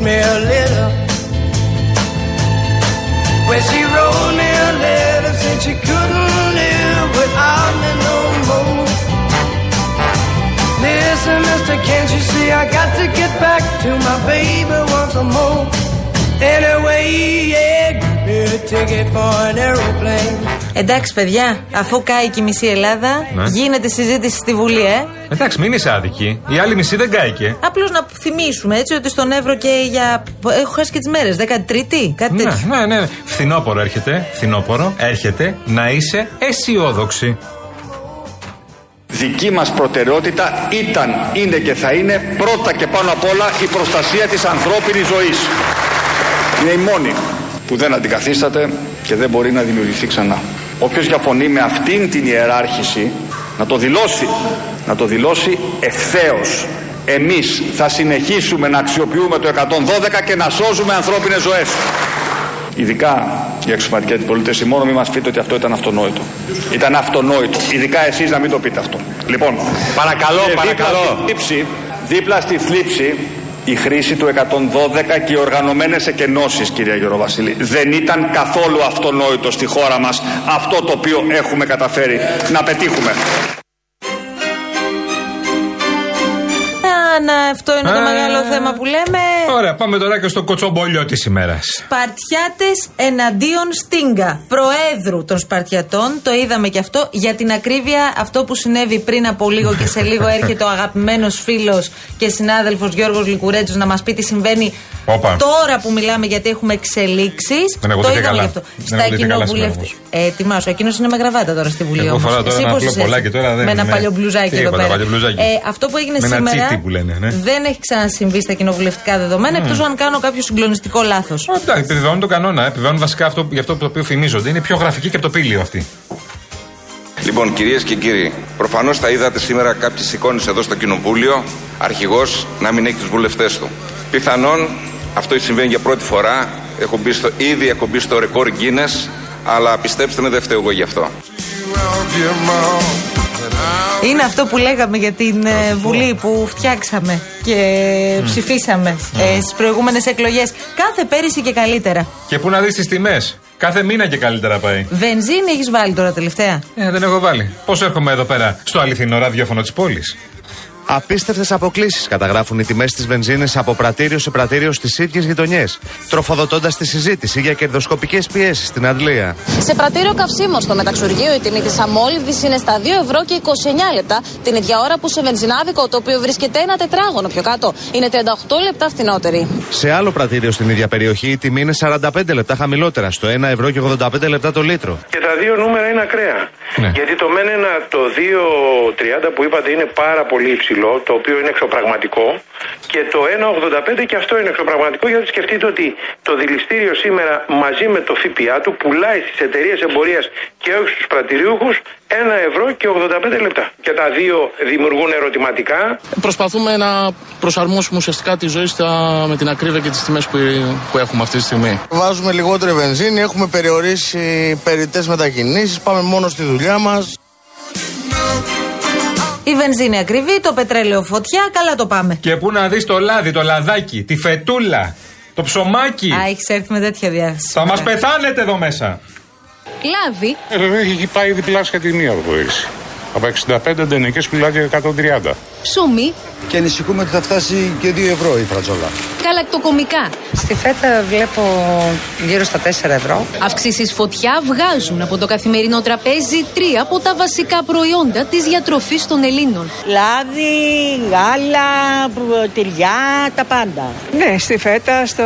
Me a letter. When she wrote me a letter, said she couldn't live without me no more. Listen, mister, can't you see I got to get back to my baby once more? Anyway, yeah, give me a ticket for an aeroplane. Εντάξει, παιδιά, αφού κάει και η μισή Ελλάδα, Ναι. γίνεται συζήτηση στη Βουλή, ε. Εντάξει, μην είσαι άδικη. Η άλλη μισή δεν κάηκε. Απλώς να θυμίσουμε έτσι ότι στον Εύρο και για. Έχω χάσει και τις μέρες. 13η, κάτι Ναι, τέτοιο. ναι, ναι. Φθινόπορο έρχεται. Φθινόπορο έρχεται να είσαι αισιόδοξη. Δική μας προτεραιότητα ήταν, είναι και θα είναι πρώτα και πάνω απ' όλα η προστασία της ανθρώπινης ζωής. Είναι η μόνη που δεν αντικαθίσταται και δεν μπορεί να δημιουργηθεί ξανά. Όποιος διαφωνεί με αυτήν την ιεράρχηση να το δηλώσει, να το δηλώσει ευθέως. Εμείς θα συνεχίσουμε να αξιοποιούμε το 112 και να σώζουμε ανθρώπινες ζωές. Ειδικά οι αξιωματικοί αντιπολίτες μόνο μην μας πείτε ότι αυτό ήταν αυτονόητο. Ήταν αυτονόητο. Ειδικά εσείς να μην το πείτε αυτό. Λοιπόν, Παρακαλώ, και παρακαλώ. Δίπλα στη, θλίψη, δίπλα στη θλίψη η χρήση του 112 και οι οργανωμένες εκενώσεις κυρία Γεροβασίλη δεν ήταν καθόλου αυτονόητο στη χώρα μας αυτό το οποίο έχουμε καταφέρει να πετύχουμε. Α, να, αυτό είναι το Α. μεγάλο θέμα που λέμε. Ωραία, πάμε τώρα και στο κοτσομπολιό της ημέρας. Σπαρτιάτες εναντίον Στίγκα, προέδρου των Σπαρτιατών. Το είδαμε και αυτό. Για την ακρίβεια, αυτό που συνέβη πριν από λίγο και σε λίγο έρχεται ο αγαπημένος φίλος και συνάδελφος Γιώργος Λικουρέτζο να μας πει τι συμβαίνει Όπα. τώρα που μιλάμε, γιατί έχουμε εξελίξεις. Δεν έχω Το δει είδαμε καλά. γι' αυτό. Δεν Στα έχω δει καλά κοινοβουλευτικά. σήμερα Ετοιμάσου. Εκείνος είναι με γραβάτα τώρα στη Βουλή. Εγώ όμως. φοράω τώρα Εσύ ένα πώς απλό είσαι πολλάκι έτσι; τώρα, δεν Με ένα είναι. παλιό μπλουζάκι Τι εδώ είπα, πέρα. παλιό μπλουζάκι. Ε, αυτό που έγινε Με ένα σήμερα τσίτι που λένε, ναι. δεν έχει ξανασυμβεί στα κοινοβουλευτικά δεδομένα, εκτός αν κάνω κάποιο συγκλονιστικό λάθος. Εντάξει, επιβεβαιώνουν τον κανόνα. Επιβεβαιώνουν βασικά αυτό, για αυτό το οποίο φημίζονται. Είναι πιο γραφική και από το πύλιο αυτή. Λοιπόν, κυρίες και κύριοι, προφανώς θα είδατε σήμερα κάποιε εικόνε εδώ στο Κοινοβούλιο. Αρχηγός να μην έχει τους βουλευτές του. Πιθανόν αυτό συμβαίνει για πρώτη φορά. Έχω μπει στο, ήδη έχω μπει στο ρεκόρ Guinness, αλλά πιστέψτε με, δεν φταίω εγώ γι' αυτό. Είναι αυτό που λέγαμε για την ε, Βουλή που φτιάξαμε και ψηφίσαμε ε, στις προηγούμενες εκλογές. Κάθε πέρυσι και καλύτερα. Και πού να δεις τις τιμές. Κάθε μήνα και καλύτερα πάει. Βενζίνη έχεις βάλει τώρα τελευταία; Ε, δεν έχω βάλει. Πώς έρχομαι εδώ πέρα στο αληθινό ραδιόφωνο της πόλης; Απίστευτες αποκλήσει καταγράφουν οι τιμές της βενζίνης από πρατήριο σε πρατήριο στις ίδιες γειτονιές, τροφοδοτώντας τη συζήτηση για κερδοσκοπικές πιέσεις στην Αντλία. Σε πρατήριο καυσίμων στο μεταξουργείο η τιμή της αμόλυβδη είναι στα 2 ευρώ και 29 λεπτά, την ίδια ώρα που σε βενζινάδικο, το οποίο βρίσκεται ένα τετράγωνο πιο κάτω, είναι 38 λεπτά φθηνότερη. Σε άλλο πρατήριο στην ίδια περιοχή η τιμή είναι 45 λεπτά χαμηλότερα, στο 1 ευρώ και 85 λεπτά το λίτρο. Και τα δύο νούμερα είναι ακραία. Ναι. Γιατί το μεν ένα, το 2,30 που είπατε είναι πάρα πολύ υψηλό, το οποίο είναι εξωπραγματικό. Και το 1,85 και αυτό είναι εξωπραγματικό, γιατί σκεφτείτε ότι το δηληστήριο σήμερα μαζί με το ΦΠΑ του πουλάει στις εταιρείες εμπορίας και όχι στους πρατηριούχους 1 ευρώ και 85 λεπτά. Και τα δύο δημιουργούν ερωτηματικά. Προσπαθούμε να προσαρμόσουμε ουσιαστικά τη ζωή στα, με την ακρίβεια και τις τιμές που, που έχουμε αυτή τη στιγμή. Βάζουμε λιγότερη βενζίνη, έχουμε περιορίσει περιττές μετακινήσεις, πάμε μόνο στη δουλειά μας. Η βενζίνη ακριβή, το πετρέλαιο φωτιά, καλά το πάμε. Και πού να δεις το λάδι, το λαδάκι, τη φετούλα, το ψωμάκι. Α, έχεις έρθει με τέτοια διάθεση. Θα μας πεθάνετε εδώ μέσα. Λάδι, Έχει πάει διπλάσια τιμή από πέρυσι. Από 65 αντενικές πουλάει για 130. Ψωμί, Και ανησυχούμε ότι θα φτάσει και 2 ευρώ η φρατζόλα. γαλακτοκομικά. Στη φέτα βλέπω γύρω στα 4 ευρώ. Αυξήσεις φωτιά βγάζουν από το καθημερινό τραπέζι τρία από τα βασικά προϊόντα της διατροφής των Ελλήνων. Λάδι, γάλα, τυριά, τα πάντα. Ναι, στη φέτα, στο,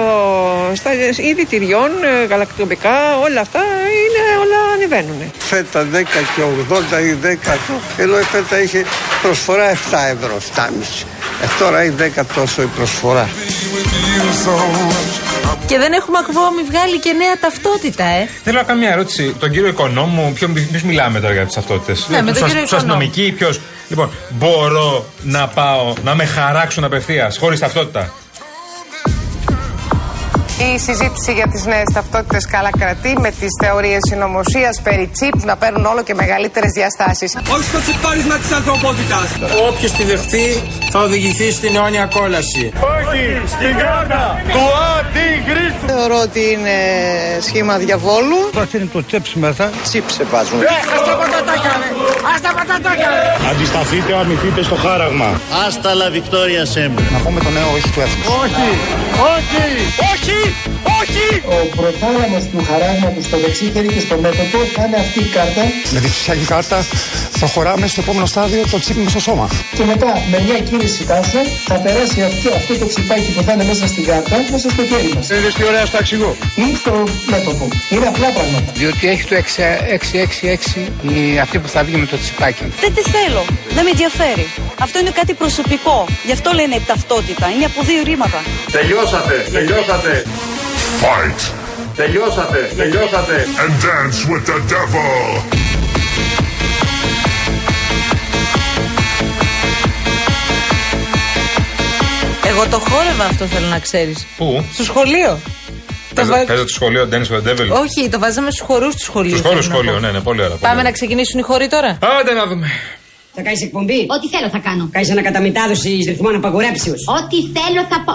στα είδη τυριών, ε, γαλακτοκομικά, όλα αυτά είναι, όλα ανεβαίνουν. Φέτα 10 και 80 ή 10, ενώ η φέτα είχε προσφορά 7 ευρώ, 7,5. Ε, τώρα είναι 10 τόσο η προσφορά. Και δεν έχουμε ακόμη βγάλει και νέα ταυτότητα, ε. Θέλω να κάνω μια ερώτηση. Τον κύριο Οικονόμου, ποιο ποιος μιλάμε τώρα για τις ταυτότητες; Ναι, με τον κύριο Τους αστυνομικοί, ποιο. Λοιπόν, μπορώ να πάω να με χαράξουν απευθείας χωρίς ταυτότητα; Η συζήτηση για τις νέες ταυτότητες καλά κρατεί με τις θεωρίες συνωμοσίας περί τσίπ να παίρνουν όλο και μεγαλύτερες διαστάσεις. Όχι στο τσιπάρισμα της ανθρωπότητας. Όποιος τη δεχτεί θα οδηγηθεί στην αιώνια κόλαση. Όχι στην κάρτα του Αντιχρίστου. Θεωρώ ότι είναι σχήμα διαβόλου. Βάζει είναι το τσέπς μέσα. Τσίπ σε βάζουν. Α τα πατατάκια, ρε! Α τα πατατάκια, ρε! Αντισταθείτε, αμυθείτε στο χάραγμα. Άστα λα Βικτόρια Σέμπ. Να πούμε το νέο όχι του έθνου. Όχι! Όχι! Όχι! Όχι! Ο προθάλαμο του χαράγματος στο δεξί χέρι και στο μέτωπο θα είναι αυτή η κάρτα. Με τη φυσιακή κάρτα προχωράμε στο επόμενο στάδιο το τσίπ στο σώμα. Και μετά με μια κίνηση τάσο θα περάσει αυτό, αυτό το τσιπάκι που θα είναι μέσα στην κάρτα μέσα στο χέρι μας. Είδε τι ωραία στο αξιγό. Ή στο μέτωπο. Είναι απλά πράγματα. Διότι έχει το 666 η αυτή που θα βγει με το τσιπάκι. Δεν τη θέλω. Δεν με ενδιαφέρει. Αυτό είναι κάτι προσωπικό. Γι' αυτό λένε ταυτότητα. Είναι από δύο ρήματα. Τελειώσατε, τελειώσατε. Fight Τελειώσατε, τελειώσατε. and dance with the devil. Εγώ το χόρευα αυτό θέλω να ξέρεις. Πού; Στο σχολείο. Το βα- Παίζω το σχολείο Dance with the Devil. Όχι, το βάζαμε στους χορούς του σχολείου. Στους χώρου θέλω να σχολείο, πω. ναι, ναι, πολύ ωραία. πολύ Πάμε ωραία. να ξεκινήσουν οι χοροί τώρα. Άντε να δούμε. Θα κάνεις εκπομπή; Ό,τι θέλω θα κάνω. Κάνεις ανακαταμετάδοση ρυθμών απαγορέψεω. Ό,τι θέλω θα πω.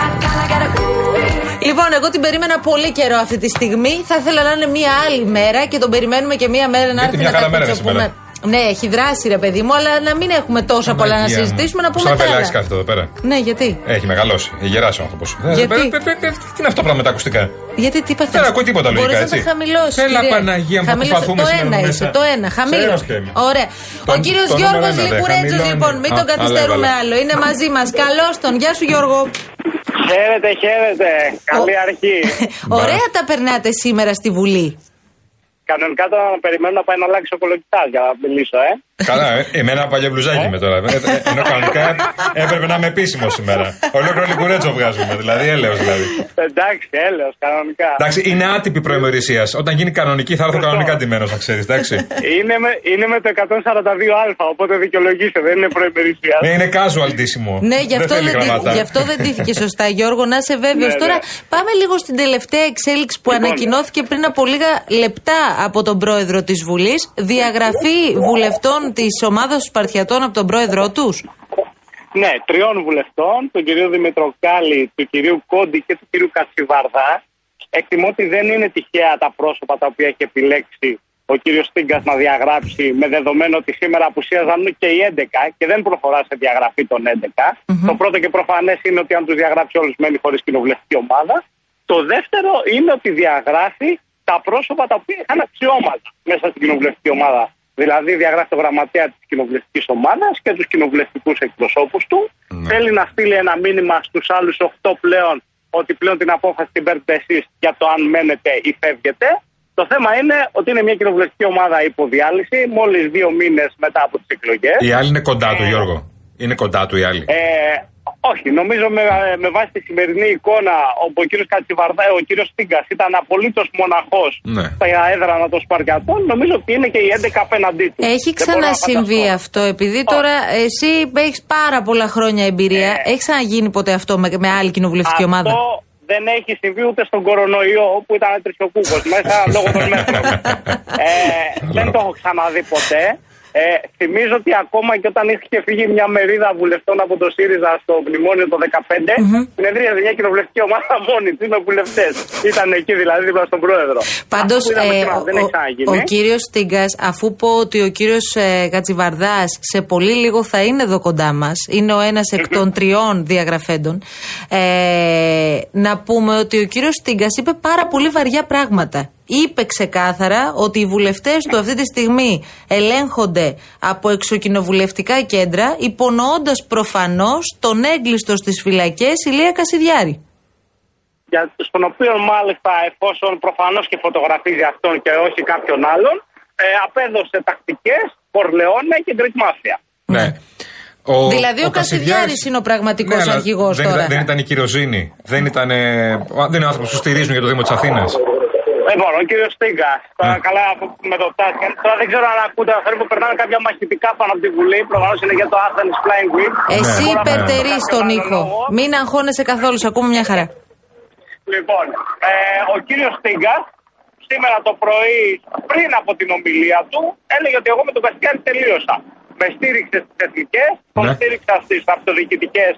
Λοιπόν, εγώ την περίμενα πολύ καιρό αυτή τη στιγμή. Θα ήθελα να είναι μία άλλη μέρα και τον περιμένουμε και μία μέρα να Γιατί έρθει μια να χαρά τα μέρα είναι κουτσοπούμε. Σήμερα. Ναι, έχει δράσει ρε παιδί μου, αλλά να μην έχουμε τόσα πολλά να Παναγία μου. συζητήσουμε, να πούμε Σαν τα πελάξει άλλα. κάθεται εδώ πέρα. Ναι, γιατί; Έχει μεγαλώσει. Έχει γεράσει ο άνθρωπος. Γιατί; Τι είναι αυτό πράγμα με τα ακουστικά; Γιατί τι είπατε. Δεν ακούει τίποτα λογικά, Μπορείς έτσι. να τα χαμηλώσεις. Έλα, Παναγία μου, θα προσπαθούμε Το σήμερα ένα εδώ είσαι, μέσα. το ένα. Χαμήλωσε. Ξέρεις και είμαι. Ωραία. Ο Τον- κύριος το Γιώργος νούμερο ένα, δε, Λικουρέτζο, χαμηλώνει. λοιπόν, μην Α, τον καθυστερούμε αλλά άλλο. Είναι μαζί μας. Καλώς τον. Γεια σου, Γιώργο. Χαίρετε, χαίρετε. Καλή αρχή. Ωραία τα περνάτε σήμερα στη Βουλή. Κανονικά τώρα να περιμένω να πάει να αλλάξει ο κολοκυθάς για να μιλήσω, ε. Καλά, ε, εμένα παλιό μπλουζάκι με τώρα. Ε, ε, Ενώ κανονικά έπρεπε να είμαι επίσημο σήμερα. Ολόκληρο λικουρέτσο βγάζουμε, δηλαδή έλεος δηλαδή. Εντάξει, έλεος, κανονικά. Εντάξει, είναι άτυπη προημερησίας. Όταν γίνει κανονική θα έρθω κανονικά ντυμένος, να ξέρεις, εντάξει. Είναι με, είναι με το 142α, οπότε δικαιολογήστε, δεν είναι προημερησία. Ναι, είναι casual ντύσιμο. Ναι, γι' αυτό, θέλει δεν, τύ- γραμματά. γι' αυτό δεν τύχηκε σωστά, Γιώργο. Να είσαι βέβαιος. Ναι, Τώρα ναι. πάμε λίγο στην τελευταία εξέλιξη που Λοιπόν, ανακοινώθηκε πριν από λίγα λεπτά από τον πρόεδρο της Βουλής. Διαγραφή βουλευτών της ομάδας των Σπαρτιατών από τον πρόεδρό τους; Ναι, τριών βουλευτών, τον κύριο Δημητροκάλη, του κυρίου Κόντι και του κυρίου Κατσιβαρδά. Εκτιμώ ότι δεν είναι τυχαία τα πρόσωπα τα οποία έχει επιλέξει ο κύριος Στίγκας να διαγράψει με δεδομένο ότι σήμερα απουσίαζαν και οι 11 και δεν προχωρά σε διαγραφή των 11. Το πρώτο και προφανές είναι ότι αν τους διαγράψει όλους μένει χωρίς κοινοβουλευτική ομάδα. Το δεύτερο είναι ότι διαγράφει τα πρόσωπα τα οποία είχαν αξιώματα μέσα στην κοινοβουλευτική ομάδα. Δηλαδή διαγράφει το γραμματέα της κοινοβουλευτικής ομάδας και τους κοινοβουλευτικούς εκπροσώπους του. Θέλει να στείλει ένα μήνυμα στους άλλους 8 πλέον ότι πλέον την απόφαση την παίρνετε εσείς για το αν μένετε ή φεύγετε. Το θέμα είναι ότι είναι μια κοινοβουλευτική ομάδα υποδιάλυση μόλις δύο μήνες μετά από τις εκλογές. Η άλλη είναι κοντά του, Γιώργο. Είναι κοντά του η άλλη. Ε, όχι, νομίζω με, με βάση τη σημερινή εικόνα όπου ο κύριος Κατσιβαρδά, ο κύριος Στίγκας ήταν απολύτως μοναχός Ναι. στα έδρανα των Σπαρτιατών, νομίζω ότι είναι και οι 11 απέναντί του. Έχει Δεν μπορώ να ξανασυμβεί φανταστώ. αυτό, επειδή τώρα εσύ έχεις πάρα πολλά χρόνια εμπειρία. Έχεις ξαναγίνει ποτέ αυτό με, με άλλη κοινοβουλευτική ομάδα; Αυτό δεν έχει συμβεί ούτε στον κορονοϊό που ήταν τρισοκούκος μέσα λόγω των μέτρων. ε, δεν το έχω ξαναδεί ποτέ. Ε, θυμίζω ότι ακόμα και όταν είχε φύγει μια μερίδα βουλευτών από το ΣΥΡΙΖΑ στο μνημόνιο το 2015, Μμμ. συνεδρίαζε μια κοινοβουλευτική ομάδα μόνη της με βουλευτές. Ήταν εκεί δηλαδή δίπλα στον πρόεδρο. Πάντως, Αυτό είδαμε σήμερα, δεν έχει ο, ξαναγίνει. ο κύριος Στίγκας, αφού πω ότι ο κύριος ε, Κατσιβαρδάς σε πολύ λίγο θα είναι εδώ κοντά μας, είναι ο ένας εκ των τριών διαγραφέντων, ε, να πούμε ότι ο κύριος Στίγκας είπε πάρα πολύ βαριά πράγματα. Είπε ξεκάθαρα ότι οι βουλευτές του αυτή τη στιγμή ελέγχονται από εξοκοινοβουλευτικά κέντρα, υπονοώντας προφανώς τον έγκλειστο στις φυλακές Ηλία Κασιδιάρη. για, στον οποίο μάλιστα εφόσον προφανώς και φωτογραφίζει αυτόν και όχι κάποιον άλλον, ε, απέδωσε τακτικές, Κορλεόνε και Greek Mafia. Ναι. Ο, δηλαδή ο, Κασιδιάρης είναι ο πραγματικός Ναι, αλλά αρχηγός δεν, τώρα. Ήταν, δεν ήταν η κυροζήνη. Δεν ήταν. ε, δεν είναι ο άνθρωπος που στηρίζουν για το Δήμο της Αθήνας. Λοιπόν, ο κύριο Στίγκα, τώρα Ναι. καλά αφού με το τάσκεν. Τώρα δεν ξέρω αν ακούτε, θέλω που περνάνε κάποια μαχητικά πάνω από τη Βουλή. Προφανώς είναι για το Athens Flying Week. Εσύ Μπορώ να υπερτερείς κάνω τον έναν ήχο. λόγο. Μην αγχώνεσαι καθόλου, σε ακούμε μια χαρά. Λοιπόν, ε, ο κύριος Στίγκα σήμερα το πρωί, πριν από την ομιλία του, έλεγε ότι εγώ με τον Καστιάρη τελείωσα. Με στήριξε στις εθνικές, τον Ναι. στήριξα στις αυτοδιοικητικές,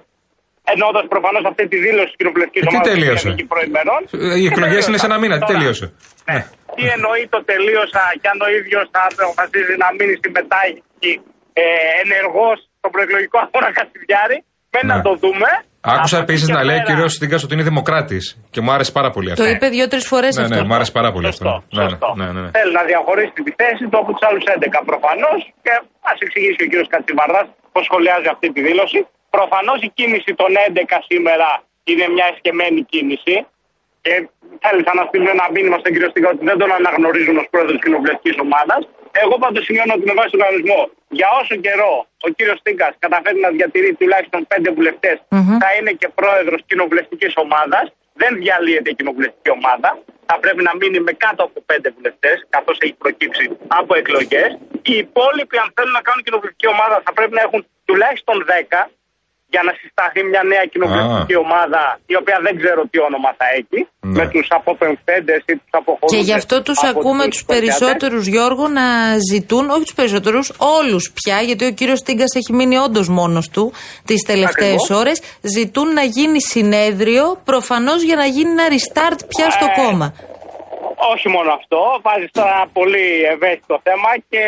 εννοώντα προφανώς αυτή τη δήλωση της κοινοβουλευτικής Ε, τι ομάδας τελείωσε; προημερών. Ε, Οι εκλογές είναι σε ένα μήνα. Τι Τώρα, τελείωσε; Ναι. Τι εννοεί το τελείωσα και αν ο ίδιος θα αποφασίζει να μείνει συμμετάχει ε, ενεργός στον προεκλογικό αγώνα Κασιδιάρη. Μένει Ναι. να το δούμε. Άκουσα Από εκεί επίσης και να λέει ο πέρα- κύριος Στίγκα ότι είναι δημοκράτης. Και μου άρεσε πάρα πολύ αυτό. Το είπε δύο-τρεις φορές Ναι, αυτό. ναι, μου άρεσε πάρα πολύ αυτό. Ναι, ναι, ναι, ναι, ναι. Θέλει να διαχωρίσει τη θέση του από του άλλους 11 προφανώς και ας εξηγήσει ο κύριος Κατσιβαρδάς πώς σχολιάζει αυτή τη δήλωση. Προφανώς η κίνηση των 11 σήμερα είναι μια εσκεμμένη κίνηση. Και θέλησαν να στείλουν ένα μήνυμα στον κύριο Στίγκα ότι δεν τον αναγνωρίζουν ως πρόεδρος της κοινοβουλευτικής ομάδας. Εγώ πάντως σημειώνω ότι με βάση τον κανονισμό για όσο καιρό ο κύριος Στίγκας καταφέρει να διατηρεί τουλάχιστον πέντε βουλευτές, θα είναι και πρόεδρος κοινοβουλευτικής ομάδας. Δεν διαλύεται η κοινοβουλευτική ομάδα. Θα πρέπει να μείνει με κάτω από πέντε βουλευτές, καθώς έχει προκύψει από εκλογές. Οι υπόλοιποι, αν θέλουν να κάνουν κοινοβουλευτική ομάδα, θα πρέπει να έχουν τουλάχιστον 10 για να συσταθεί μια νέα κοινοβουλευτική ομάδα, η οποία δεν ξέρω τι όνομα θα έχει, με τους αποπεμφθέντε ή τους αποχωρούντες. Και γι' αυτό τους ακούμε τους περισσότερους, Γιώργο, να ζητούν, όχι τους περισσότερους, όλους πια, γιατί ο κύριος Τίγκα έχει μείνει όντως μόνος του τις τελευταίες Ακριβώς. ώρες. Ζητούν να γίνει συνέδριο, προφανώς για να γίνει ένα restart πια στο Ε, κόμμα. Όχι μόνο αυτό, βάζει τώρα ένα πολύ ευαίσθητο θέμα και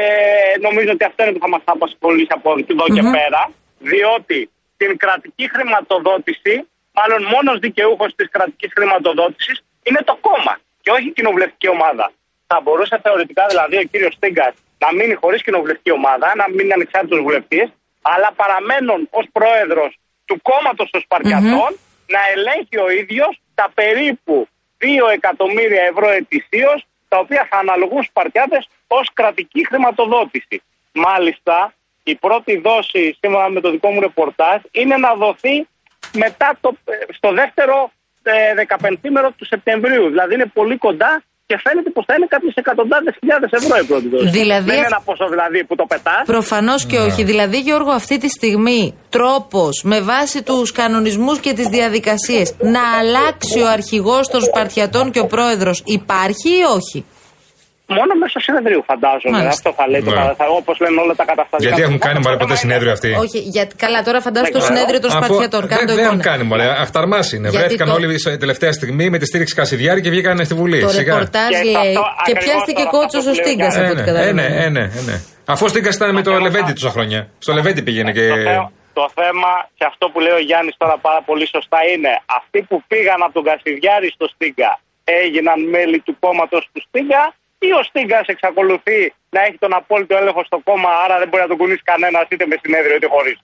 νομίζω ότι αυτό είναι που θα μας απασχολήσει από εδώ και Μμμ. πέρα. Διότι την κρατική χρηματοδότηση, μάλλον μόνος δικαιούχος της κρατικής χρηματοδότησης είναι το κόμμα και όχι η κοινοβουλευτική ομάδα. Θα μπορούσε θεωρητικά δηλαδή ο κύριος Στίγκα να μείνει χωρίς κοινοβουλευτική ομάδα, να μείνει ανεξάρτητος βουλευτής, αλλά παραμένουν ως πρόεδρος του κόμματος των Σπαρτιατών να ελέγχει ο ίδιος τα περίπου 2 εκατομμύρια ευρώ ετησίως, τα οποία θα αναλογούν στου Σπαρτιάτε ως κρατική χρηματοδότηση. Μάλιστα, η πρώτη δόση, σύμφωνα με το δικό μου ρεπορτάζ, είναι να δοθεί μετά το, ε, στο δεύτερο ε, 15 μέρο του Σεπτεμβρίου. Δηλαδή είναι πολύ κοντά και φαίνεται πως θα είναι κάποιες εκατοντάδες χιλιάδες ευρώ η πρώτη δόση. Δηλαδή, Δεν είναι αυ- ένα ποσό δηλαδή που το πετάς. Προφανώς και όχι. Δηλαδή, Γιώργο, αυτή τη στιγμή τρόπος με βάση τους κανονισμούς και τις διαδικασίες να αλλάξει ο αρχηγός των Σπαρτιατών και ο πρόεδρος υπάρχει ή όχι; Μόνο μέσω συνεδρίου φαντάζομαι. Μάλιστα. Αυτό θα λέει το Ναι. καταστατικό, όπως λένε όλα τα καταστατικά. Γιατί έχουν κάνει Το μωρέ θέμα ποτέ είναι- συνέδριο αυτοί; Όχι, γιατί, καλά, τώρα φαντάζομαι το Δεν συνέδριο των Αφού- Σπαρτιατών. Κάνω δεν, το δεν εικόνα. έχουν κάνει μωρέ. Αυταρμά είναι. Γιατί Βρέθηκαν το- όλοι σε τελευταία στιγμή με τη στήριξη Κασιδιάρη και βγήκαν στη Βουλή. Το Σιγά. ρεπορτάζ Και λέει. αυτό Και ακριβώς πιάστηκε τώρα κότσος αυτό ο που λέω Στίγκας για- από Ε, ό,τι ναι, ε, καταλαβαίνω. ναι, ε, ναι, ε, ναι. Αφού ο Στίγκας ήταν με το Λεβέντι τόσα χρόνια. Στο Λεβέντι πήγαινε και. Το θέμα, το θέμα και αυτό που λέει ο Γιάννης τώρα πάρα πολύ σωστά είναι αυτοί που πήγαν από τον Κασιδιάρη στο Στίγκα έγιναν μέλη του κόμματος του Στίγκα ή ο Στίγκας εξακολουθεί να έχει τον απόλυτο έλεγχο στο κόμμα, άρα δεν μπορεί να τον κουνήσει κανένας είτε με συνέδριο είτε χωρίς.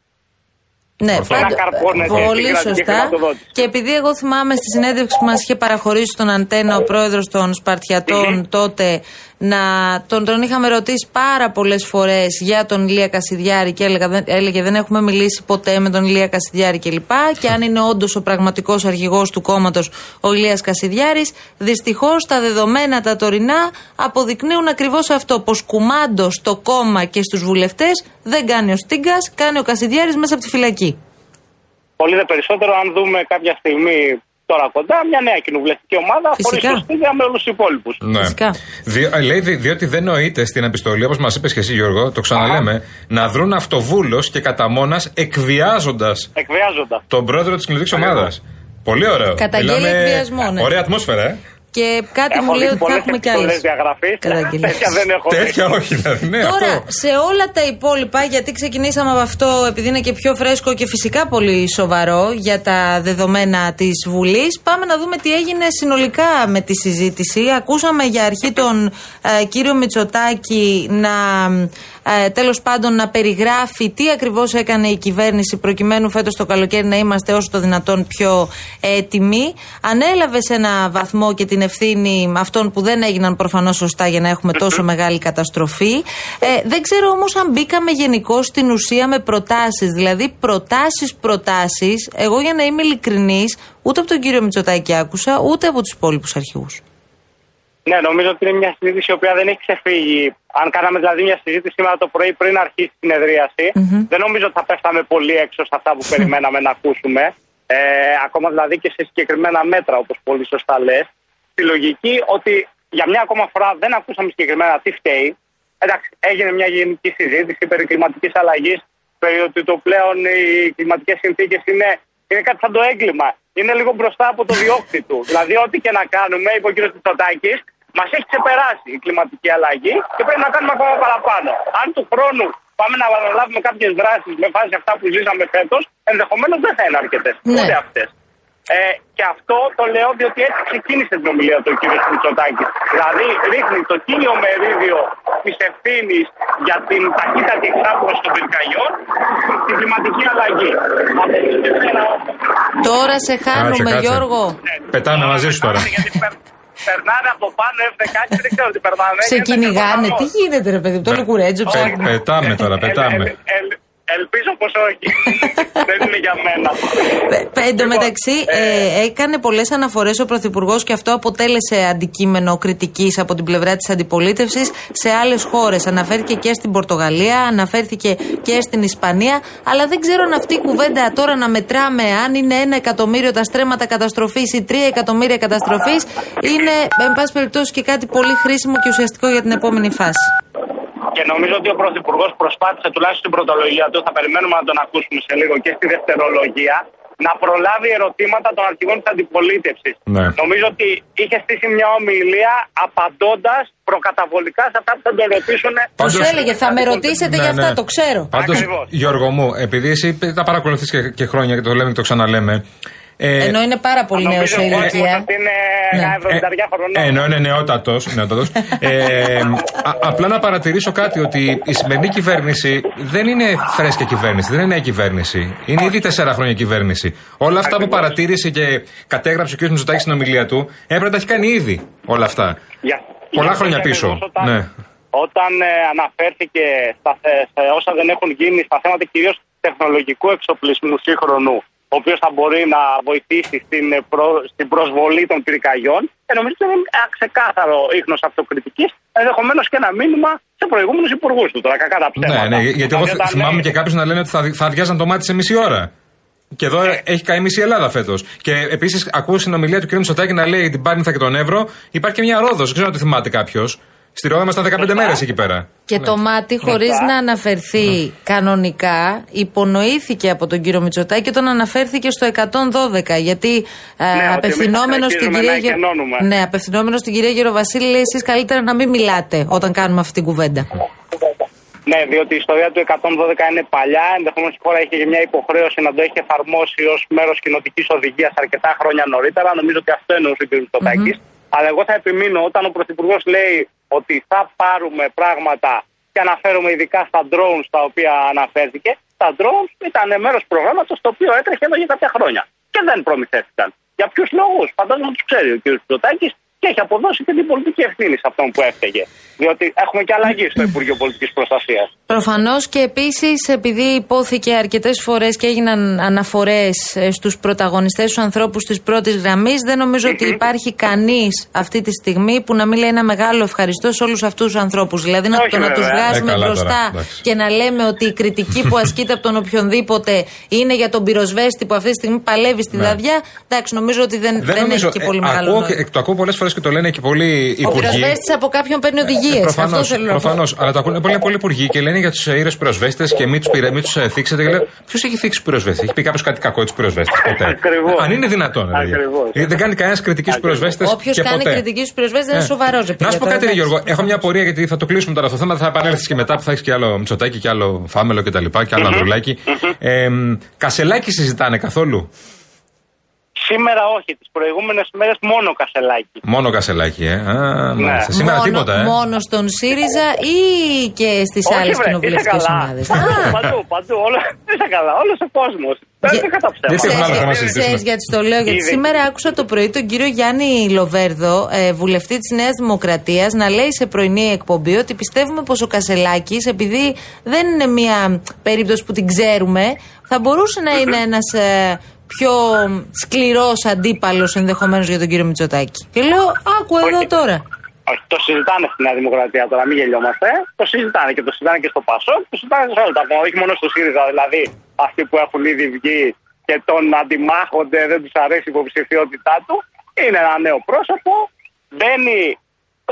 Ναι, Ορθά. πάντω- Να καρπώνεται πολύ την κρατική σωστά. χρηματοδότηση. Και επειδή εγώ θυμάμαι στη συνέντευξη που μας είχε παραχωρήσει στον Αντένα ο πρόεδρος των Σπαρτιατών τότε, να τον, τον είχαμε ρωτήσει πάρα πολλές φορές για τον Ηλία Κασιδιάρη και έλεγα, δεν- έλεγε δεν έχουμε μιλήσει ποτέ με τον Ηλία Κασιδιάρη κλπ. Και αν είναι όντως ο πραγματικός αρχηγός του κόμματος ο Ηλίας Κασιδιάρης, δυστυχώς τα δεδομένα τα τωρινά αποδεικνύουν ακριβώς αυτό. Πως κουμάντος στο κόμμα και στους βουλευτές δεν κάνει ο Στίγκας, κάνει ο Κασιδιάρης μέσα από τη φυλακή. Πολύ δε περισσότερο αν δούμε κάποια στιγμή τώρα κοντά μια νέα κοινοβουλευτική ομάδα χωρίς Φυσικά. σωστίδια με όλους τους υπόλοιπους. Ναι. Δι- ε, λέει, δι- διότι δεν νοείται στην επιστολή, όπως μας είπες και εσύ Γιώργο, το ξαναλέμε, να βρουν αυτοβούλος και κατά μόνα εκβιάζοντας Εκβιάζοντας. τον πρόεδρο της κοινωνική ομάδας. Πολύ ωραίο. Καταγγέλει Μιλάμε- εκβιασμό, ναι. Ωραία ατμόσφαιρα, ε. Και κάτι Έχω μου λέει δει ότι θα πολλές έχουμε κι επιστολές άλλε. διαγραφής. Τέτοια δεν έχω δει. Τέτοια όχι, δηλαδή. Ναι, Τώρα, αυτό. σε όλα τα υπόλοιπα, γιατί ξεκινήσαμε από αυτό, επειδή είναι και πιο φρέσκο και φυσικά πολύ σοβαρό για τα δεδομένα της Βουλής, πάμε να δούμε τι έγινε συνολικά με τη συζήτηση. Ακούσαμε για αρχή τον ε, κύριο Μητσοτάκη να. Ε, τέλος πάντων να περιγράφει τι ακριβώς έκανε η κυβέρνηση προκειμένου φέτος το καλοκαίρι να είμαστε όσο το δυνατόν πιο έτοιμοι. Ανέλαβε σε ένα βαθμό και την ευθύνη αυτών που δεν έγιναν προφανώς σωστά για να έχουμε τόσο μεγάλη καταστροφή. Ε, δεν ξέρω όμως αν μπήκαμε γενικώ στην ουσία με προτάσεις. Δηλαδή προτάσεις, προτάσεις. Εγώ για να είμαι ειλικρινής ούτε από τον κύριο Μητσοτάκη άκουσα ούτε από τους υπόλοιπους αρχηγούς. Ναι, νομίζω ότι είναι μια συζήτηση η οποία δεν έχει ξεφύγει. Αν κάναμε δηλαδή μια συζήτηση σήμερα το πρωί πριν αρχίσει η συνεδρίαση, δεν νομίζω ότι θα πέφταμε πολύ έξω σε αυτά που περιμέναμε να ακούσουμε. Ε, ακόμα δηλαδή και σε συγκεκριμένα μέτρα, όπως πολύ σωστά λες. Στη λογική ότι για μια ακόμα φορά δεν ακούσαμε συγκεκριμένα τι φταίει. Εντάξει, έγινε μια γενική συζήτηση περί κλιματικής αλλαγής, περί ότι το πλέον οι κλιματικές συνθήκες είναι, είναι κάτι σαν το έγκλημα. Είναι λίγο μπροστά από το διώκτη του. δηλαδή, ό,τι και να κάνουμε, είπε ο κ. Τιτοτάκη, μας έχει ξεπεράσει η κλιματική αλλαγή και πρέπει να κάνουμε ακόμα παραπάνω. Αν του χρόνου πάμε να αναλάβουμε κάποιες δράσεις με βάση αυτά που ζήσαμε φέτος, ενδεχομένως δεν θα είναι αρκετές. Ναι. Ούτε αυτές. Ε, και αυτό το λέω διότι έτσι ξεκίνησε την ομιλία του κ. Μητσοτάκη. Δηλαδή ρίχνει το κύριο μερίδιο της ευθύνης για την ταχύτατη εξάπλωση των πυρκαγιών στην κλιματική αλλαγή. Τώρα σε χάνουμε κάτσε. Γιώργο. Πετάμε μαζί σου τώρα. Περνάνε από πάνω F-16, δεν ξέρω τι περνάνε. Σε κυνηγάνε. Τι γίνεται ρε παιδί μου, το λουκουρέτζο Πε- ψάχνει. Πετάμε τώρα, πετάμε. Ελ- ελπίζω πως όχι. δεν είναι για μένα. Ε, Εν τω μεταξύ, ε, έκανε πολλές αναφορές ο Πρωθυπουργός και αυτό αποτέλεσε αντικείμενο κριτικής από την πλευρά της αντιπολίτευσης σε άλλες χώρες. Αναφέρθηκε και στην Πορτογαλία, αναφέρθηκε και στην Ισπανία. Αλλά δεν ξέρω αν αυτή η κουβέντα τώρα να μετράμε αν είναι ένα εκατομμύριο τα στρέμματα καταστροφής ή τρία εκατομμύρια καταστροφής είναι, εν πάση περιπτώσει, και κάτι πολύ χρήσιμο και ουσιαστικό για την επόμενη φάση. Και νομίζω ότι ο Πρωθυπουργός προσπάθησε τουλάχιστον στην πρωτολογία του, θα περιμένουμε να τον ακούσουμε σε λίγο και στη δευτερολογία, να προλάβει ερωτήματα των αρχηγών της αντιπολίτευσης. Ναι. Νομίζω ότι είχε στήσει μια ομιλία απαντώντας προκαταβολικά σε αυτά που θα τον ρωτήσουν. Του έλεγε, θα με ρωτήσετε Ναι, για αυτά, ναι. το ξέρω. Πάντως, Γιώργο μου, επειδή εσύ τα παρακολουθείς και, και χρόνια και το λέμε και το ξαναλέμε. Ε, Ενώ είναι πάρα πολύ νέος σε ηλικία. είναι Ναι. ένα 70 χρονών. Ε, ενώ είναι νεότατος. νεότατος. ε, α- απλά να παρατηρήσω κάτι ότι η σημερινή κυβέρνηση δεν είναι φρέσκια κυβέρνηση, δεν είναι νέα κυβέρνηση. Είναι ήδη τέσσερα χρόνια κυβέρνηση. Όλα αυτά που παρατήρησε και κατέγραψε ο κ. Μητσοτάκης στην ομιλία του έπρεπε να τα έχει κάνει ήδη όλα αυτά. Για- Πολλά για χρόνια αυτό πίσω. ακριβώς Όταν, Ναι. όταν ε, αναφέρθηκε στα, θε- σε όσα δεν έχουν γίνει στα θέματα κυρίως τεχνολογικού εξοπλισμού σύγχρονου, ο οποίος θα μπορεί να βοηθήσει στην, ε, προ- στην προσβολή των πυρκαγιών, ε, νομίζω ότι είναι ένα ξεκάθαρο ίχνος αυτοκριτικής, ενδεχομένως και ένα μήνυμα σε προηγούμενους υπουργούς του. Τώρα, κακά τα ψέματα. Ναι, ναι, γιατί εγώ Δηλαδή, όταν θυμάμαι λέει- και κάποιους να λένε ότι θα, θα αδειάζαν το μάτι σε μισή ώρα. Και εδώ έχει καεί μισή Ελλάδα φέτος. Και επίσης ακούω στην ομιλία του κ. Μητσοτάκη να λέει την Πάρνηθα και τον Εύρο. Υπάρχει και μια ρόδος, δεν ξέρω αν τη θυμάται κάποιος. Στη Ρόδο ήμασταν 15 μέρες εκεί πέρα. Και το μάτι, χωρίς να αναφερθεί κανονικά, υπονοήθηκε από τον κύριο Μητσοτάκη όταν αναφέρθηκε στο 112. Γιατί ε, Ναι, ότι απευθυνόμενος εμείς στην αρχίζουμε κυρία, να Γε- εκενώνουμε. ναι, απευθυνόμενος στην κυρία Γεροβασίλη, λέει εσείς καλύτερα να μην μιλάτε όταν κάνουμε αυτή την κουβέντα. Ναι, διότι η ιστορία του 112 είναι παλιά. Ενδεχομένως η χώρα είχε και μια υποχρέωση να το έχει εφαρμόσει ως μέρος κοινοτικής οδηγίας αρκετά χρόνια νωρίτερα. Νομίζω ότι αυτό εννοούσε ο κ. μητσοτακη Αλλά εγώ θα επιμείνω όταν ο Πρωθυπουργός λέει ότι θα πάρουμε πράγματα και αναφέρομαι ειδικά στα drones τα οποία αναφέρθηκε. Τα drones ήταν μέρος προγράμματος το οποίο έτρεχε εδώ για κάποια χρόνια. Και δεν προμηθεύτηκαν. Για ποιους λόγους, φαντάζομαι τους ξέρει ο κ. Μητσοτάκη. και έχει αποδώσει και την πολιτική ευθύνη σε αυτόν που έφταιγε. Διότι έχουμε και αλλαγή στο Υπουργείο Πολιτικής Προστασίας. Προφανώς και επίσης, επειδή υπόθηκε αρκετές φορές και έγιναν αναφορές στους πρωταγωνιστές, στους ανθρώπους της πρώτης γραμμής, δεν νομίζω ότι υπάρχει κανείς αυτή τη στιγμή που να μην λέει ένα μεγάλο ευχαριστώ σε όλους αυτούς τους ανθρώπους. Δηλαδή να, Όχι, το, να τους βέβαια. βγάζουμε Ε, καλά μπροστά τώρα, εντάξει. και να λέμε ότι η κριτική που ασκείται από τον οποιονδήποτε είναι για τον πυροσβέστη που αυτή τη στιγμή παλεύει στη Ναι. δαδιά. Εντάξει, νομίζω ότι δεν, δεν, νομίζω. έχει και ε, πολύ μεγάλο ακούω, νόημα. και- το ακούω πολλές φορές και το λένε και πολλοί Ο υπουργοί. πυροσβέστης από κάποιον παίρνει οδηγίες. Προφανώς, Αυτό θέλω να πω. προφανώς. Αλλά το ακούνε πολλοί, πολλοί υπουργοί και λένε για τους ήρωες πυροσβέστες και μην τους ε, θίξετε. Και λέω, ποιος έχει θίξει του πυροσβέστε, έχει πει κάποιος κάτι κακό του πυροσβέστε ποτέ. Ακριβώς. Αν είναι δυνατόν, ρε παιδιά. Ακριβώς. Ε, Δεν κάνει κανένας κριτική στους πυροσβέστες. Όποιος κάνει κριτική στους πυροσβέστες δεν είναι σοβαρός. Να σου πω κάτι, ρε Γιώργο. Έχω μια απορία γιατί θα το κλείσουμε τώρα αυτό το θέμα. Θα επανέλθεις και μετά που θα έχεις και άλλο μυτσοτάκι και άλλο φάμελο κτλ. Και, και άλλο ανδρουλάκι. Ε, μ, κασελάκι συζητάνε καθόλου; Σήμερα όχι, τις προηγούμενες μέρες μόνο κασελάκι. Μόνο κασελάκι, ε. Α, Ναι. μάλιστα. Σήμερα μόνο, τίποτα, ε. Μόνο στον ΣΥΡΙΖΑ ή και στις Όχι, άλλες βρε, κοινοβουλευτικές είσαι καλά. ομάδες; Παντού, παντού, παντού. Όλο, είσαι καλά. Όλος ο κόσμος. Δεν είναι κατά ψέματα. Γιατί έχουμε άλλο θέμα να συζητήσουμε. Ξέρεις γιατί το λέω, γιατί Ήδη. σήμερα άκουσα το πρωί τον κύριο Γιάννη Λοβέρδο, ε, βουλευτή της Νέας Δημοκρατίας, να λέει σε πρωινή εκπομπή ότι πιστεύουμε πως ο Κασελάκης, επειδή δεν είναι μια περίπτωση που την ξέρουμε, θα μπορούσε να είναι ένας πιο σκληρός αντίπαλος ενδεχομένως για τον κύριο Μητσοτάκη. Και λέω, άκου εδώ Όχι. τώρα. Όχι, το συζητάνε στη Νέα Δημοκρατία τώρα, μην γελιόμαστε. Το συζητάνε και το συζητάνε και στο Πασό, το συζητάνε σε όλα τα κόμματα, όχι μόνο στο ΣΥΡΙΖΑ. Δηλαδή, αυτοί που έχουν ήδη βγει και τον αντιμάχονται, δεν τους αρέσει η υποψηφιότητά του. Είναι ένα νέο πρόσωπο. Μπαίνει,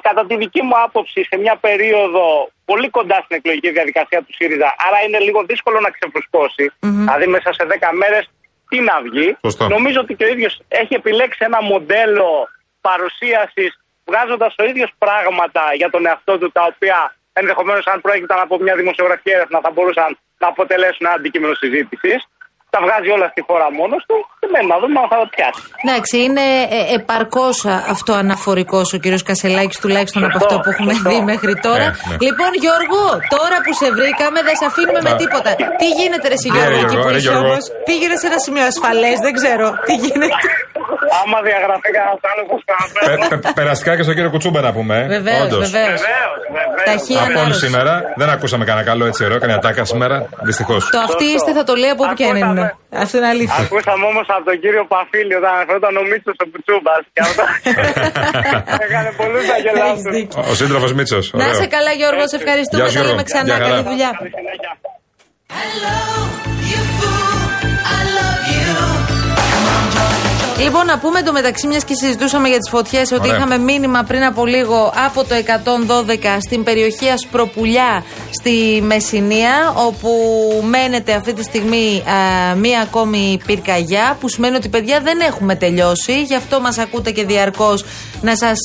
κατά τη δική μου άποψη, σε μια περίοδο πολύ κοντά στην εκλογική διαδικασία του ΣΥΡΙΖΑ. Άρα είναι λίγο δύσκολο να ξεφουσκωσει Δηλαδή, μέσα σε 10 μέρες τι να βγει. Σωστό. Νομίζω ότι και ο ίδιος έχει επιλέξει ένα μοντέλο παρουσίασης βγάζοντας ο ίδιος πράγματα για τον εαυτό του τα οποία ενδεχομένως αν προέκυπταν από μια δημοσιογραφική έρευνα θα μπορούσαν να αποτελέσουν ένα αντικείμενο συζήτησης. Τα βγάζει όλα στη χώρα μόνος του και μένει να δούμε αν θα το πιάσει. Εντάξει, είναι ε, επαρκώς αυτό αναφορικό ο κύριος Κασελάκης, τουλάχιστον από Σωστό, αυτό που έχουμε σωστό. δει μέχρι τώρα. Ε, ναι. Λοιπόν, Γιώργο, τώρα που σε βρήκαμε, δεν σε αφήνουμε με Να. τίποτα. Τι γίνεται, ρε, εσύ, Ναι, Γιώργο, εκεί Γιώργο, που ρε, είσαι Γιώργο. όμως; Πήγαινε σε ένα σημείο ασφαλές, δεν ξέρω. Τι γίνεται; Άμα διαγραφεί κανένας άνθρωπο Πε- πε- Περαστικά και στον κύριο Κουτσούμπα να πούμε. ε. Βεβαίως, Όντως. βεβαίως. Ταχύ Από ανάρρωση. σήμερα δεν ακούσαμε κανένα καλό έτσι ωραίο, κανένα τάκα σήμερα. Δυστυχώς. Το αυτή είστε θα το λέει από όπου και αν είναι. Αυτό είναι αλήθεια. Ακούσαμε όμως από τον κύριο Παφίλη όταν αναφερόταν ο Μίτσος ο Πουτσούμπα και αυτό. Έκανε πολλούς να Έχεις γελάσουν. δίκιο. Ο σύντροφος Μίτσος. Να είσαι καλά, Γιώργο, σε ευχαριστούμε. Γεια σου, Τα λέμε Γιώργο. ξανά. Γεια χαρά. Καλή δουλειά. Λοιπόν, να πούμε το μεταξύ μιας και συζητούσαμε για τις φωτιές ότι Ωραία. είχαμε μήνυμα πριν από λίγο από το 112 στην περιοχή Ασπροπουλιά στη Μεσσηνία, όπου μένεται αυτή τη στιγμή α, μία ακόμη πυρκαγιά, που σημαίνει ότι παιδιά δεν έχουμε τελειώσει. Γι' αυτό μας ακούτε και διαρκώς να σας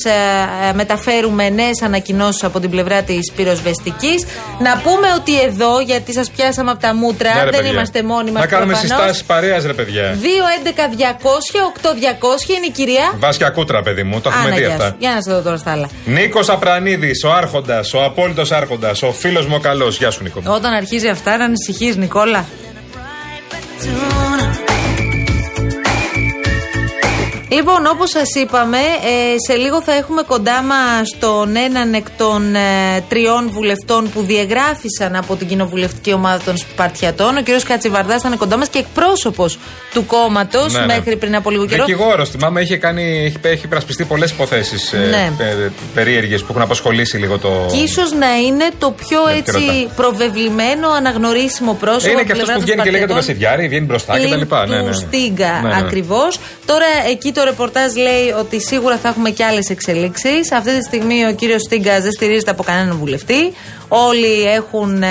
μεταφέρουμε νέες ανακοινώσεις από την πλευρά της πυροσβεστικής. Να πούμε ότι εδώ, γιατί σας πιάσαμε από τα μούτρα, Ναι, ρε, δεν παιδιά. είμαστε μόνοι μας. Να κάνουμε συστάσεις παρέας, ρε παιδιά. 2-11-200-8-200 είναι η κυρία. Βάσκια κούτρα, παιδί μου, το έχουμε Άννα, δει γεια αυτά. σου. Για να σε δω τώρα στα άλλα. Νίκος Απρανίδης, ο Άρχοντας, ο απόλυτος Άρχοντας, ο φίλος μου ο καλός. Γεια σου, Νίκο. Όταν αρχίζει αυτά να ανησυχείς, Νικόλα. Λοιπόν, όπως σας είπαμε, ε, σε λίγο θα έχουμε κοντά μας τον έναν εκ των ε, τριών βουλευτών που διεγράφησαν από την κοινοβουλευτική ομάδα των Σπαρτιατών. Ο κ. Κατσιβαρδάς θα είναι κοντά μας και εκπρόσωπος του κόμματος Ναι, ναι. μέχρι πριν από λίγο καιρό. Δικηγόρο, θυμάμαι, είχε, κάνει, έχει, έχει υπερασπιστεί πολλές υποθέσεις Ναι. ε, ε, περίεργες που έχουν απασχολήσει λίγο το. Και ίσως να είναι το πιο Ναι, έτσι ρωτά. προβεβλημένο, αναγνωρίσιμο πρόσωπο. είναι από και αυτό πλευράς που των βγαίνει και λέει για τον Σπαρτιατών. Κασιδιάρη, βγαίνει μπροστά Πλην κτλ. Ναι, ναι, ναι. του Στίγκα Ναι, ναι. ακριβώς. Τώρα εκεί το ρεπορτάζ λέει ότι σίγουρα θα έχουμε και άλλες εξελίξεις. Αυτή τη στιγμή ο κύριος Στίγκας δεν στηρίζεται από κανέναν βουλευτή. Όλοι έχουν ε,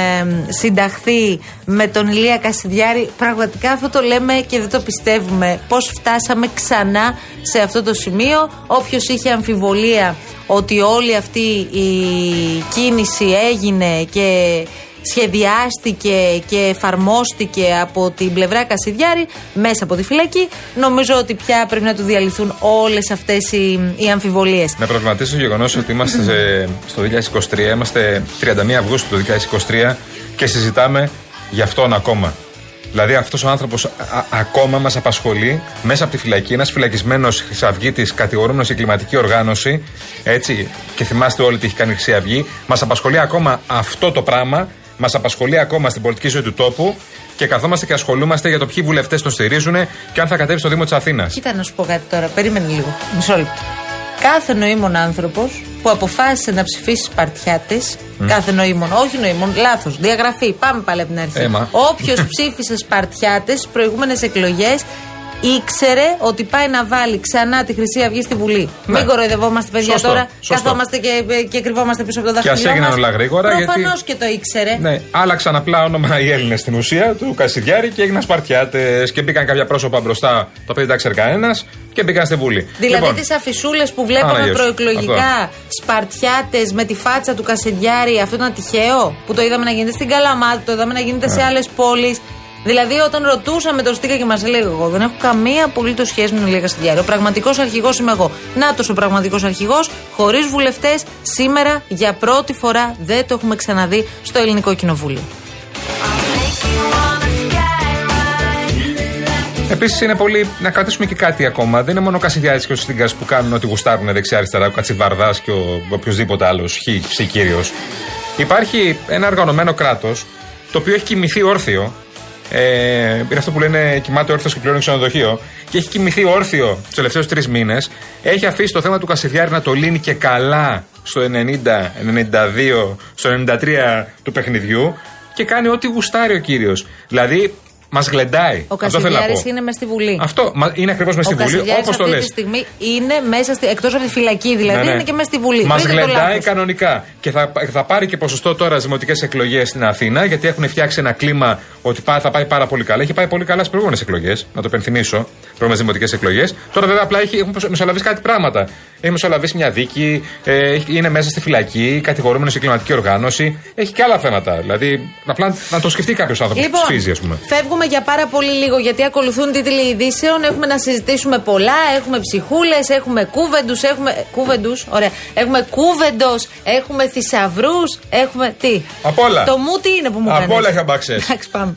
συνταχθεί με τον Ηλία Κασιδιάρη. Πραγματικά αυτό το λέμε και δεν το πιστεύουμε. Πώς φτάσαμε ξανά σε αυτό το σημείο. Όποιος είχε αμφιβολία ότι όλη αυτή η κίνηση έγινε και σχεδιάστηκε και εφαρμόστηκε από την πλευρά Κασιδιάρη μέσα από τη φυλακή. Νομίζω ότι πια πρέπει να του διαλυθούν όλες αυτές οι, οι αμφιβολίες. Να προβληματίσω το γεγονός ότι είμαστε σε- στο 2023, είμαστε 31 Αυγούστου του 2023 και συζητάμε γι' αυτόν ακόμα. Δηλαδή αυτός ο άνθρωπος ακόμα μας απασχολεί μέσα από τη φυλακή. Ένας φυλακισμένος Χρυσαυγήτης, κατηγορούμενος σε κλιματική οργάνωση. Έτσι, και θυμάστε όλοι τι έχει κάνει η Χρυσή Αυγή. Μας απασχολεί ακόμα αυτό το πράγμα. Μας απασχολεί ακόμα στην πολιτική ζωή του τόπου. Και καθόμαστε και ασχολούμαστε για το ποιοι βουλευτές τον στηρίζουν και αν θα κατέβει στο Δήμο της Αθήνας. Κοίτα να σου πω κάτι τώρα. Περίμενε λίγο. Μισό λεπτό. Κάθε νοήμων άνθρωπος που αποφάσισε να ψηφίσει Σπαρτιάτε, κάθε νοήμων, όχι νοήμων, λάθος, διαγραφή, πάμε πάλι από την αρχή. Έμα. Όποιος ψήφισε Σπαρτιάτε στι προηγούμενες εκλογές ήξερε ότι πάει να βάλει ξανά τη Χρυσή Αυγή στη Βουλή. Ναι. Μην κοροϊδευόμαστε, παιδιά, Σωστό, τώρα. σωστό. Καθόμαστε και, και κρυβόμαστε πίσω από το Και δάχτυλό. ας έγιναν μας. όλα γρήγορα, γιατί- Προφανώς και το ήξερε. Ναι, άλλαξαν απλά όνομα οι Έλληνες στην ουσία του Κασιδιάρη και έγιναν Σπαρτιάτες και μπήκαν κάποια πρόσωπα μπροστά, το οποίο δεν τα ξέρει κανένας και μπήκαν στη Βουλή. Δηλαδή Λοιπόν, τις αφισούλες που βλέπαμε Άνα, γεια σου. προεκλογικά, Σπαρτιάτες με τη φάτσα του Κασεντιάρη, αυτό ήταν τυχαίο που το είδαμε να γίνεται στην Καλαμάτα, το είδαμε να γίνεται σε άλλες πόλεις. Δηλαδή, όταν ρωτούσαμε τον Στίκα και μας έλεγε: Εγώ δεν έχω καμία απολύτως σχέση με τον Ηλία Κασεντιάρη. Ο πραγματικός αρχηγός είμαι εγώ. Να ο πραγματικός αρχηγός, χωρίς βουλευτές, σήμερα για πρώτη φορά δεν το έχουμε ξαναδεί στο Ελληνικό Κοινοβούλιο. Επίσης είναι πολύ. Να κρατήσουμε και κάτι ακόμα. Δεν είναι μόνο ο Κασιδιάρης και ο Στίγκας που κάνουν ό,τι γουστάρουν δεξιά-αριστερά, ο Κατσιβαρδάς και ο οποιοδήποτε άλλος χι κύριος. Υπάρχει ένα οργανωμένο κράτος το οποίο έχει κοιμηθεί όρθιο. Ε, είναι αυτό που λένε κοιμάται όρθιος και πληρώνει ξενοδοχείο. Και έχει κοιμηθεί όρθιο τους τελευταίους τρεις μήνες. Έχει αφήσει το θέμα του Κασιδιάρη να το λύνει και καλά στο 90, 92, στο 93 του παιχνιδιού και κάνει ό,τι γουστάρει ο κύριος. Δηλαδή, μας γλεντάει. Ο Αυτό θέλω να Κασεντιάρη πω. είναι μες στη Βουλή. Αυτό μα- είναι ακριβώς μες στη ο Βουλή, Κασιδιάρης όπως το αυτή λες. τη στιγμή είναι μέσα στη, εκτός από τη φυλακή δηλαδή, είναι και μέσα στη Βουλή. Μας Βρείτε το γλεντάει λάθος. κανονικά. Και θα, θα πάρει και ποσοστό τώρα στις δημοτικές εκλογές στην Αθήνα, γιατί έχουν φτιάξει ένα κλίμα ότι πά- θα πάει πάρα πολύ καλά. Έχει πάει πολύ καλά στις προηγούμενες εκλογές, να το υπενθυμίσω. Προηγούμενες δημοτικές εκλογές. Τώρα βέβαια απλά έχει, έχουν μεσολαβήσει κάτι πράγματα. Έχει μεσολαβήσει μια δίκη, ε, έχει- είναι μέσα στη φυλακή, κατηγορούμενο σε κλιματική οργάνωση. Έχει και άλλα θέματα. Δηλαδή, απλά να το σκεφτεί κάποιος άνθρωπος Λοιπόν, που ψηφίζει, ας πούμε. φεύγουμε για πάρα πολύ λίγο γιατί ακολουθούν τίτλοι ειδήσεων. Έχουμε να συζητήσουμε πολλά. Έχουμε ψυχούλες, έχουμε κούβεντους, έχουμε. Κούβεντους, ωραία. Έχουμε κούβεντος, έχουμε θησαυρούς, έχουμε. Τι; Απ' όλα. Το μου τι είναι που μου κάνεις; Απ' όλα είχα μπαξέ. Εντάξει, πάμε.